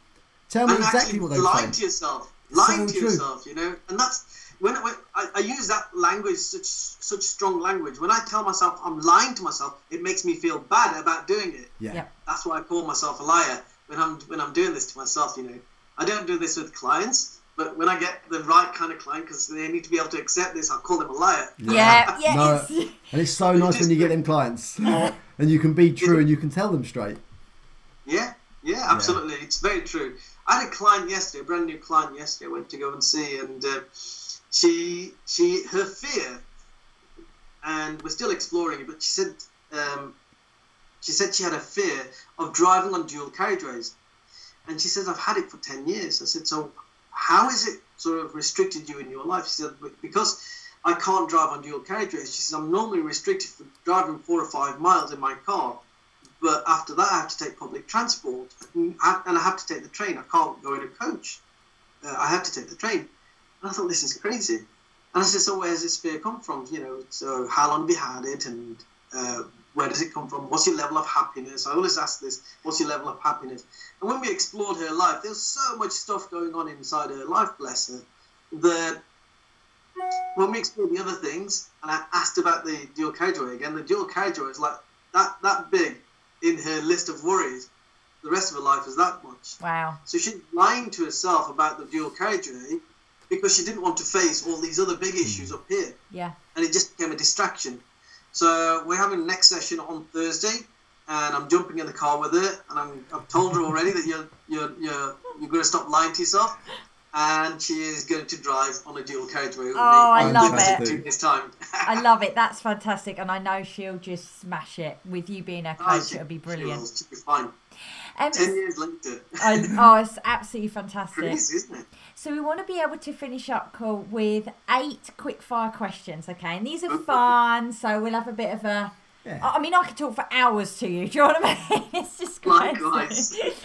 Tell me and exactly what they lying say. to yourself, lying So to true. yourself, you know, and that's when, when I, I use that language, such such strong language. When I tell myself I'm lying to myself, it makes me feel bad about doing it. Yeah. Yep. That's why I call myself a liar when I'm when I'm doing this to myself. You know, I don't do this with clients, but when I get the right kind of client, because they need to be able to accept this, I call them a liar. yeah, No. yes. And it's so nice when you get them clients and you can be true and you can tell them straight. Yeah, yeah, absolutely. It's very true. I had a client yesterday, a brand new client yesterday. I went to go and see, and uh, she, she, her fear, and we're still exploring it. But she said, um, she said she had a fear of driving on dual carriageways, and she says I've had it for ten years. I said, so how is it sort of restricted you in your life? She said because I can't drive on dual carriageways. She says I'm normally restricted for driving four or five miles in my car but after that I have to take public transport and I have to take the train. I can't go in a coach. Uh, I have to take the train. And I thought this is crazy. And I said, so where does this fear come from? You know, so how long have you had it, and uh, where does it come from? What's your level of happiness? I always ask this: What's your level of happiness? And when we explored her life, there's so much stuff going on inside her life, bless her, that when we explored the other things, and I asked about the dual carriageway again, the dual carriageway is like that that big in her list of worries. The rest of her life is that much. Wow. So she's lying to herself about the dual carriageway because she didn't want to face all these other big issues mm. up here, Yeah. and it just became a distraction. So we're having the next session on Thursday, and I'm jumping in the car with her, and I'm, I've told her already that you're you're you're you're going to stop lying to yourself, and she is going to drive on a dual carriageway with Oh, I me on love it. days time. I love it. That's fantastic, and I know she'll just smash it with you being a Oh, coach. she- It'll be she will. brilliant. She'll be fine. Um, Ten years later, I, oh, it's absolutely fantastic. crazy, isn't it? So we want to be able to finish up call with eight quick fire questions, okay? And these are fun, so we'll have a bit of a. Yeah. I I mean, I could talk for hours to you. Do you know what I mean? It's just Likewise. crazy.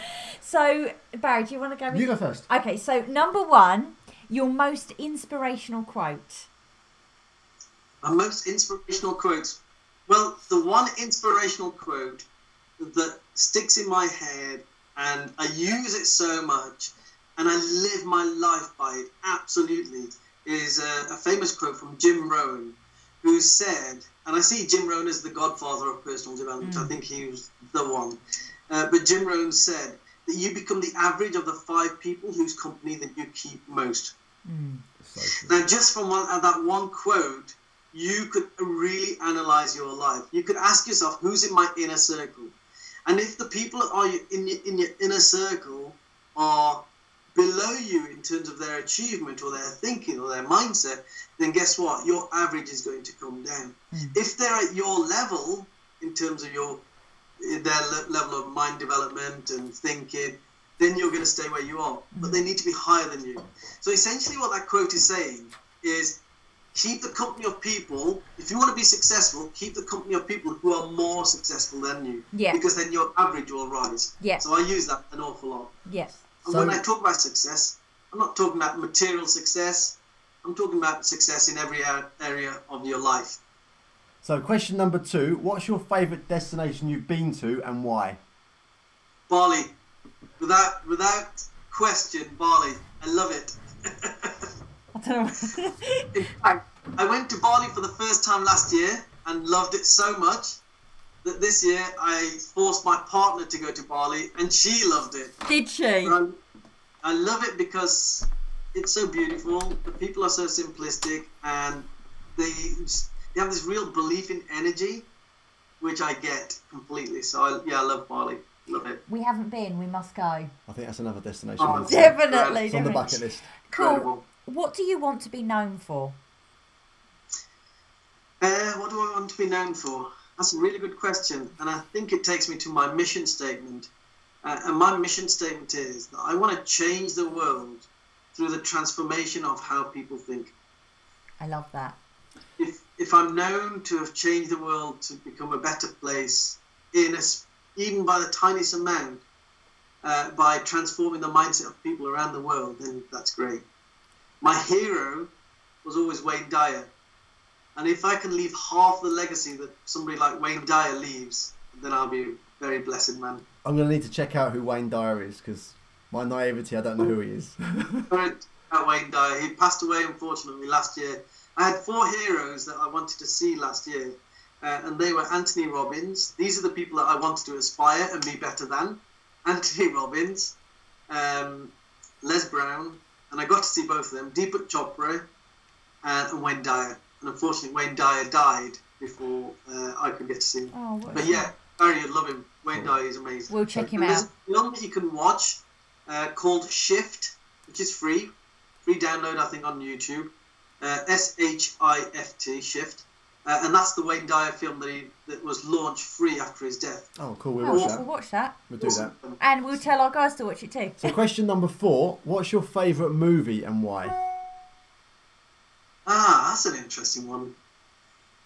So Barry, do you want to go? You go first. Okay, so number one, your most inspirational quote. My most inspirational quote. Well, the one inspirational quote that sticks in my head and I use it so much and I live my life by it absolutely is a, a famous quote from Jim Rohn who said, and I see Jim Rohn as the godfather of personal development, I think he was the one. Uh, but Jim Rohn said that you become the average of the five people whose company that you keep most. So. Now, just from one, uh, that one quote, you could really analyze your life. You could ask yourself, who's in my inner circle? And if the people that are in your, in your inner circle are below you in terms of their achievement or their thinking or their mindset, then guess what? Your average is going to come down. Hmm. If they're at your level in terms of your their their level of mind development and thinking, then you're going to stay where you are. But hmm. they need to be higher than you. So essentially, what that quote is saying is keep the company of people. If you want to be successful, keep the company of people who are more successful than you. Yeah. Because then your average will rise. Yeah. So I use that an awful lot. Yes. And So- when I talk about success, I'm not talking about material success. I'm talking about success in every area of your life. So, question number two What's your favourite destination you've been to and why? Bali, without without question, Bali. I love it. I don't know. In fact, I went to Bali for the first time last year and loved it so much that this year I forced my partner to go to Bali and she loved it. Did she? I, I love it because it's so beautiful. The people are so simplistic, and they they have this real belief in energy, which I get completely. So I, yeah, I love Bali. Love it. We haven't been. We must go. I think that's another destination. Oh, Definitely. it's on the bucket list. Cool. Incredible. What do you want to be known for? Uh, what do I want to be known for? That's a really good question, and I think it takes me to my mission statement. Uh, and my mission statement is that I want to change the world through the transformation of how people think. I love that. if if I'm known to have changed the world to become a better place, in a, even by the tiniest amount, uh, by transforming the mindset of people around the world, then that's great. My hero was always Wayne Dyer, and if I can leave half the legacy that somebody like Wayne Dyer leaves, then I'll be a very blessed man. I'm going to need to check out who Wayne Dyer is because my naivety, I don't know who he is. Wayne Dyer. He passed away unfortunately last year. I had four heroes that I wanted to see last year, uh, and they were Anthony Robbins. These are the people that I wanted to aspire and be better than. Anthony Robbins, um, Les Brown, and I got to see both of them. Deepak Chopra uh, and Wayne Dyer. And unfortunately, Wayne Dyer died before uh, I could get to see him. Oh, what But yeah, Barry, I love him. Wayne Dyer is amazing. We'll check him And there's out. a film that you can watch uh, called Shift, which is free, free download I think on YouTube. Uh, S H I F T Shift, uh, and that's the Wayne Dyer film that he that was launched free after his death. oh, cool. We'll Oh, watch we'll that. watch that. We'll do that. And we'll tell our guys to watch it too. So, question number four What's your favourite movie and why? Ah, that's an interesting one.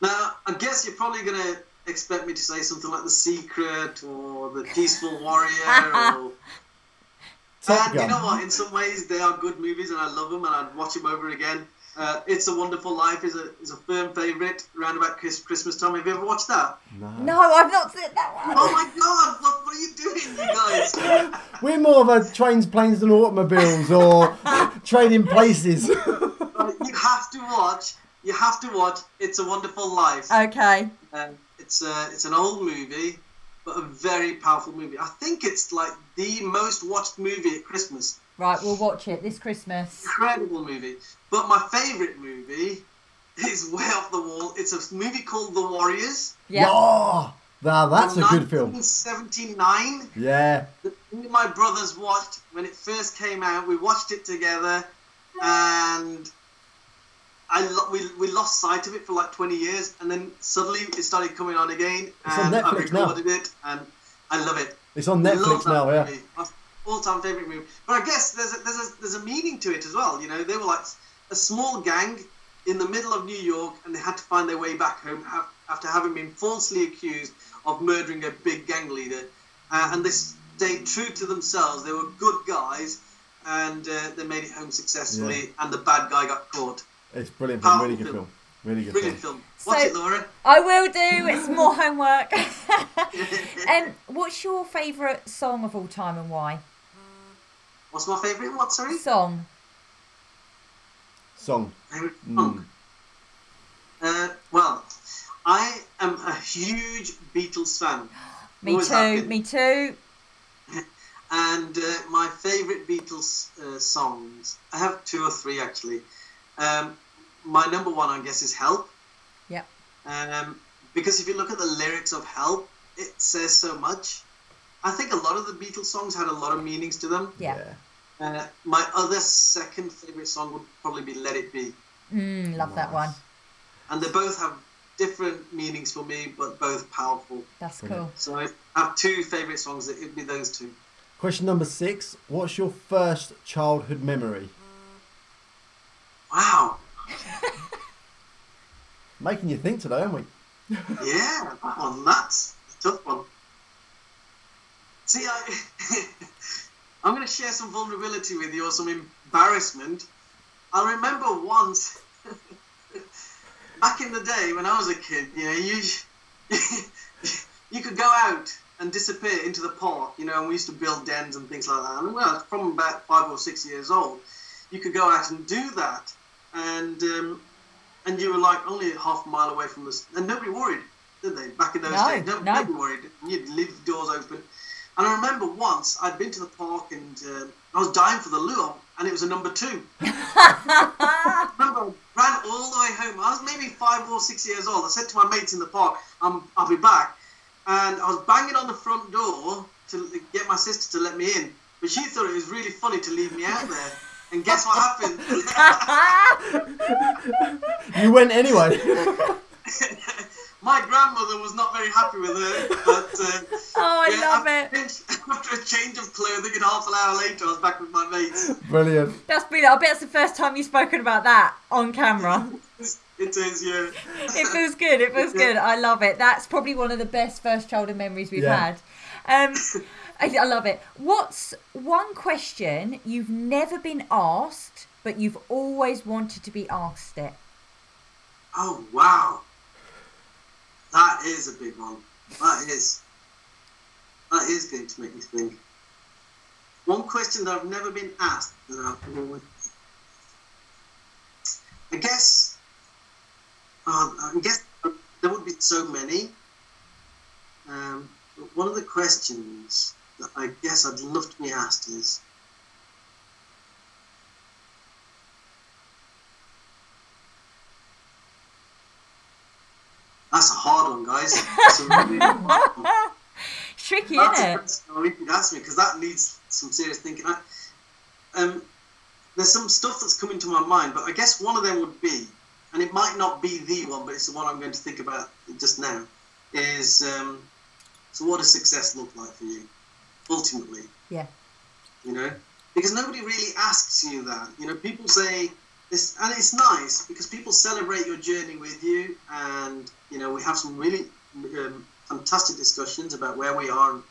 Now, I guess you're probably going to expect me to say something like The Secret or The Peaceful Warrior or Top and you know what? In some ways, they are good movies, and I love them, and I'd watch them over again. Uh, it's a Wonderful Life is a is a firm favourite around about Chris, Christmas time. Have you ever watched that? No. No, I've not seen that one. Oh my God! What, what are you doing, you guys? We're more of a trains, planes, and automobiles or trading places. Uh, you have to watch. You have to watch. It's a Wonderful Life. Okay. Um, it's a, it's an old movie, but a very powerful movie. I think it's like the most watched movie at Christmas. Right, we'll watch it this Christmas. Incredible movie. But my favourite movie is way off the wall. It's a movie called The Warriors. Yeah. Oh, now that's a good film. 1979. Yeah. that my brothers watched when it first came out. We watched it together, and I lo- we, we lost sight of it for like 20 years, and then suddenly it started coming on again, It's on and I Netflix now. it, and I love it. It's on Netflix now, yeah. movie. My all-time favorite movie. But I guess there's a, there's a there's a meaning to it as well. You know, they were like a small gang in the middle of New York, and they had to find their way back home after having been falsely accused of murdering a big gang leader. Uh, and they stayed true to themselves. They were good guys, and uh, they made it home successfully. And the bad guy got caught. It's brilliant film. Really good film. film. Really good Brilliant film. film. Watch So- it, Laura. I will do. It's more homework. um, what's your favourite song of all time and why? What's my favourite? What? Sorry. Song. Song. Favourite Mm. song. Uh, well, I am a huge Beatles fan. Me Always too. Me too. And uh, my favourite Beatles uh, songs, I have two or three actually. Um, my number one, I guess, is Help. Yep. Um, because if you look at the lyrics of Help, it says so much. I think a lot of the Beatles songs had a lot of meanings to them. Yeah. Uh, my other second favourite song would probably be Let It Be. Mm, love that one. And they both have different meanings for me, but both powerful. That's cool. So I have two favourite songs. It would be those two. Question number six. What's your first childhood memory? Wow. Making you think today, aren't we? Yeah, that one. That's a tough one. See, I, I'm going to share some vulnerability with you or some embarrassment. I remember once, back in the day when I was a kid, you know, you you could go out and disappear into the park, you know, and we used to build dens and things like that. And well, from about five or six years old, you could go out and do that, and um, and you were like only half a mile away from us, and nobody worried, did they? Back in those No, days, no, no. nobody worried. You'd leave the doors open. And I remember once I'd been to the park and uh, I was dying for the lure, and it was a number two. I remember I ran all the way home. I was maybe five or six years old. I said to my mates in the park, um, I'll be back. And I was banging on the front door to get my sister to let me in. But she thought it was really funny to leave me out there. And guess what happened? You went anyway. My grandmother was not very happy with her. But uh, Oh, I yeah, love after, it. After a change of clothing and half an hour later, I was back with my mates. Brilliant. That's brilliant. I bet it's the first time you've spoken about that on camera. It is, yeah. it feels good. It feels good. I love it. That's probably one of the best first childhood memories we've Yeah. had. Um, I, I love it. What's one question you've never been asked, but you've always wanted to be asked it? Oh wow, that is a big one. That is. That is going to make me think. One question that I've never been asked that. I guess. Uh, I guess there would be so many. Um, but one of the questions that I guess I'd love to be asked is. That's a hard one, guys. That's a really hard one. It's tricky, That's isn't it? question you could ask me because that needs some serious thinking. I, um, there's some stuff that's coming to my mind, but I guess one of them would be, and it might not be the one, but it's the one I'm going to think about just now. Is um, so what does success look like for you, ultimately? Yeah. You know, because nobody really asks you that. You know, people say this, and it's nice because people celebrate your journey with you, and you know, we have some really um, fantastic discussions about where we are and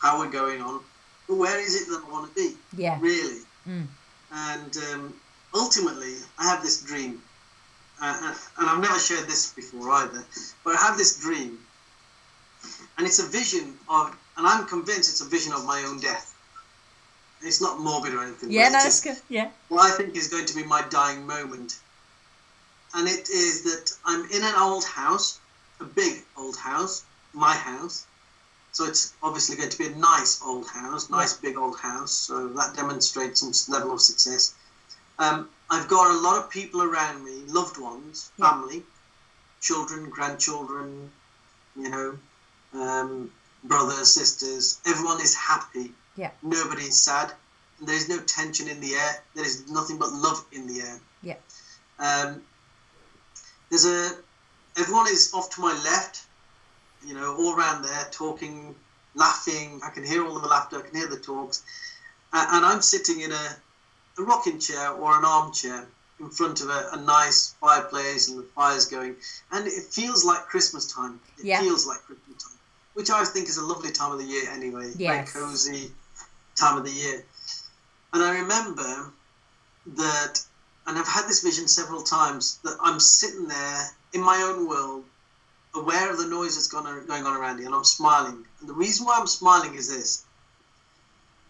how we're going on. But where is it that I want to be? Yeah. Really. Mm. And um, ultimately, I have this dream, uh, and- and I've never shared this before either. But I have this dream, and it's a vision of, and I'm convinced it's a vision of my own death. It's not morbid or anything. Yeah, no, it's good. Yeah. what I think is going to be my dying moment. And it is that I'm in an old house, a big old house, my house. So it's obviously going to be a nice old house, nice big old house. So that demonstrates some level of success. Um, I've got a lot of people around me, loved ones, Yeah. family, children, grandchildren, you know, um, brothers, sisters. Everyone is happy. Yeah. Nobody is sad. There is no tension in the air. There is nothing but love in the air. Yeah. Um, there's a everyone is off to my left, you know, all around there talking, laughing. I can hear all the laughter. I can hear the talks, and I'm sitting in a, a rocking chair or an armchair in front of a, a nice fireplace and the fire's going, and it feels like Christmas time. It Yeah. feels like Christmas time, which I think is a lovely time of the year anyway. Yes. Very cozy time of the year. And I remember that, and I've had this vision several times, that I'm sitting there in my own world, aware of the noise that's going on around me, and I'm smiling. And the reason why I'm smiling is this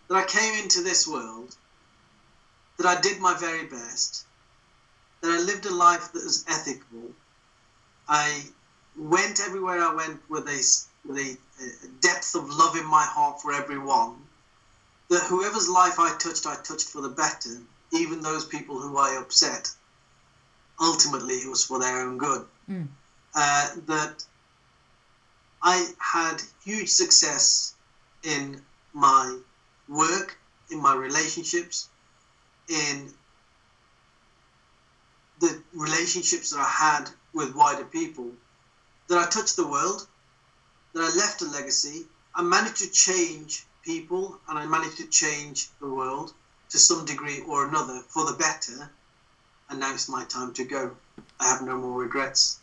that I came into this world, that I did my very best, that I lived a life that was ethical. I went everywhere I went with a, with a, a depth of love in my heart for everyone that whoever's life I touched, I touched for the better, even those people who I upset. Ultimately, it was for their own good. Mm. Uh, that I had huge success in my work, in my relationships, in the relationships that I had with wider people. that I touched the world, that I left a legacy. I managed to change people and I managed to change the world to some degree or another for the better. And now it's my time to go. I have no more regrets.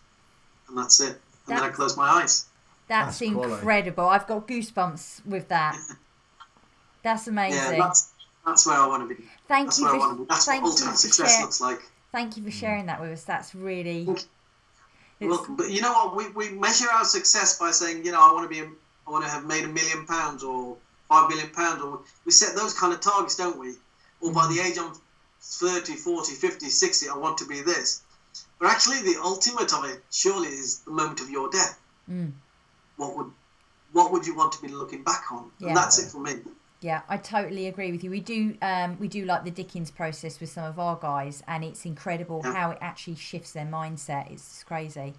And that's it. And then I close my eyes. That's, That's quality. incredible. I've got goosebumps with that. That's amazing. Yeah, that's that's where I want to be. thank That's you where I for want to be. That's thank what ultimate for success share- looks like. thank you for mm. sharing that with us. That's really. You're it's- welcome. But you know what? We, we measure our success by saying, you know, I want to be, a, I want to have made a million pounds or five million pounds, or we set those kind of targets, don't we? Or by mm. the age I'm 30, 40, 50, 60, I want to be this. But actually, the ultimate of it surely is the moment of your death. Mm. What would, what would you want to be looking back on? Yeah. And that's it for me. Yeah, I totally agree with you. We do um, we do like the Dickens process with some of our guys, and it's incredible Yeah. how it actually shifts their mindset. It's crazy.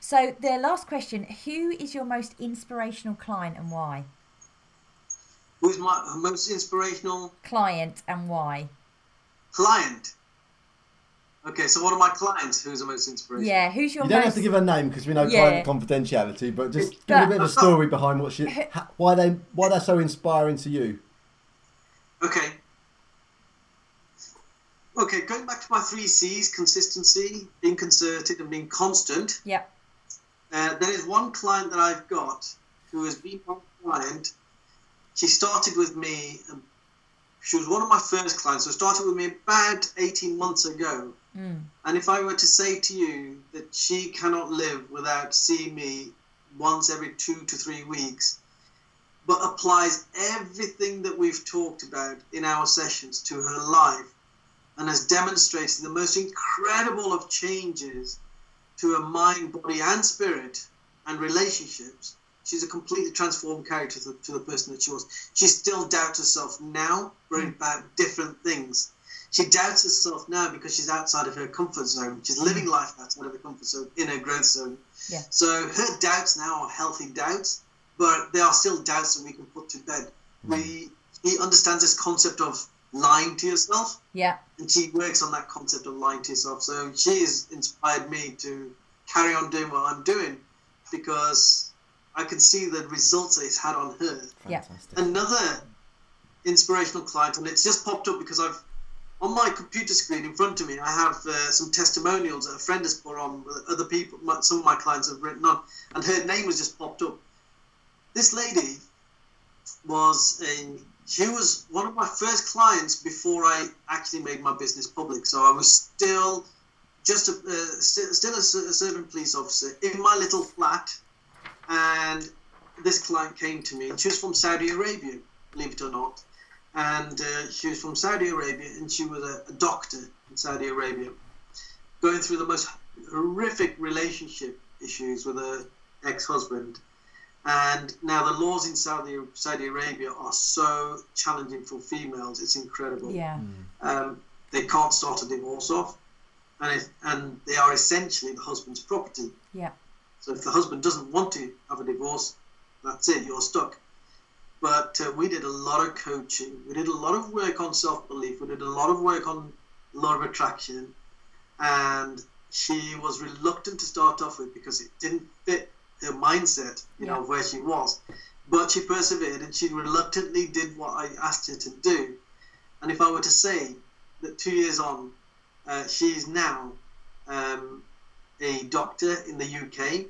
So the last question: Who is your most inspirational client and why? Who's my most inspirational Client and why? client? Okay, so what are my clients? Who's the most inspirational? Yeah, who's your You don't most? have to give a name because we know Yeah. client confidentiality, but just give But- a bit of a story behind what she, why they, why they're so inspiring to you. Okay. Okay, going back to my three C's consistency, being concerted, and being constant. Yeah. Uh, there is one client that I've got who has been my client. She started with me, um, she was one of my first clients, so started with me about 18 months ago. Mm. And if I were to say to you that she cannot live without seeing me once every two to three weeks, but applies everything that we've talked about in our sessions to her life and has demonstrated the most incredible of changes to her mind, body, and spirit and relationships, she's a completely transformed character to, to the person that she was. She still doubts herself now, but about different things. She doubts herself now because she's outside of her comfort zone. She's hmm. living life outside of her comfort zone, in her growth zone. Yeah. So her doubts now are healthy doubts, but they are still doubts that we can put to bed. Hmm. We he understands this concept of lying to yourself, Yeah. and she works on that concept of lying to yourself. So she has inspired me to carry on doing what I'm doing because I can see the results that it's had on her Yeah. Fantastic. another inspirational client, and it's just popped up because I've on my computer screen in front of me. I have uh, some testimonials that a friend has put on. Other people, some of my clients have written on, and her name has just popped up. This lady was a she was one of my first clients before I actually made my business public. So I was still just a, uh, st- still a servant police officer in my little flat, and this client came to me, and she was from Saudi Arabia, believe it or not. And uh, she was from Saudi Arabia, and she was a, a doctor in Saudi Arabia, going through the most horrific relationship issues with her ex-husband. And now the laws in Saudi Saudi Arabia are so challenging for females; it's incredible Yeah. um, they can't start a divorce off, and if, and they are essentially the husband's property. Yeah. So if the husband doesn't want to have a divorce, that's it. You're stuck. But uh, we did a lot of coaching. We did a lot of work on self belief. We did a lot of work on law of attraction, and she was reluctant to start off with because it didn't fit her mindset, you know, Yeah. of where she was. But she persevered and she reluctantly did what I asked her to do. And if I were to say that two years on, uh, she is now um, a doctor in the UK.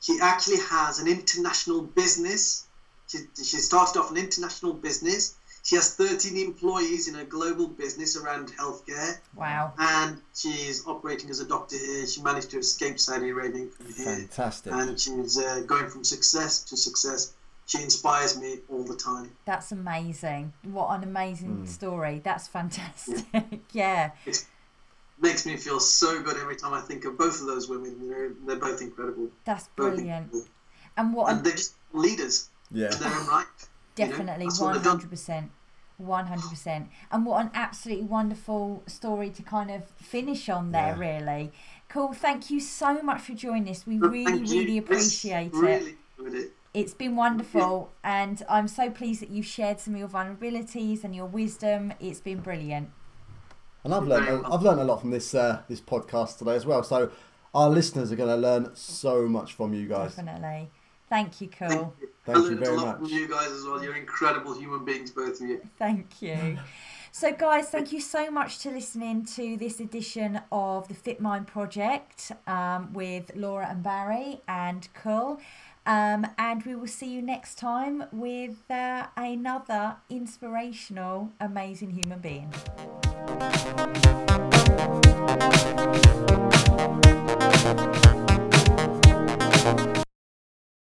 She actually has an international business. She, she started off an international business. She has 13 employees in a global business around healthcare, Wow. and she's operating as a doctor here. She managed to escape Saudi Arabia from here, Fantastic. and she's uh, going from success to success. She inspires me all the time. That's amazing. What an amazing Mm. story. That's fantastic. yeah. It makes me feel so good every time I think of both of those women. They're, they're both incredible. That's Both brilliant. incredible. And what And they're just leaders yeah. in their own right. Definitely, that's what one they've done. hundred percent, one hundred percent. And what an absolutely wonderful story to kind of finish on there. Yeah. Really cool. Thank you so much for joining us. We Well, really, thank you. really appreciate it. Really enjoyed it. It's been wonderful, and I'm so pleased that you've shared some of your vulnerabilities and your wisdom. It's been brilliant. And I've learned. I've learned a lot from this uh, this podcast today as well. So our listeners are going to learn so much from you guys. Definitely. Thank you, Kul. Thank you learned much. you guys as well. You're incredible human beings, both of you. Thank you. So, guys, thank you so much to listening to this edition of the Fit Mind Project um, with Laura and Barry and Kul. Um, and we will see you next time with uh, another inspirational, amazing human being.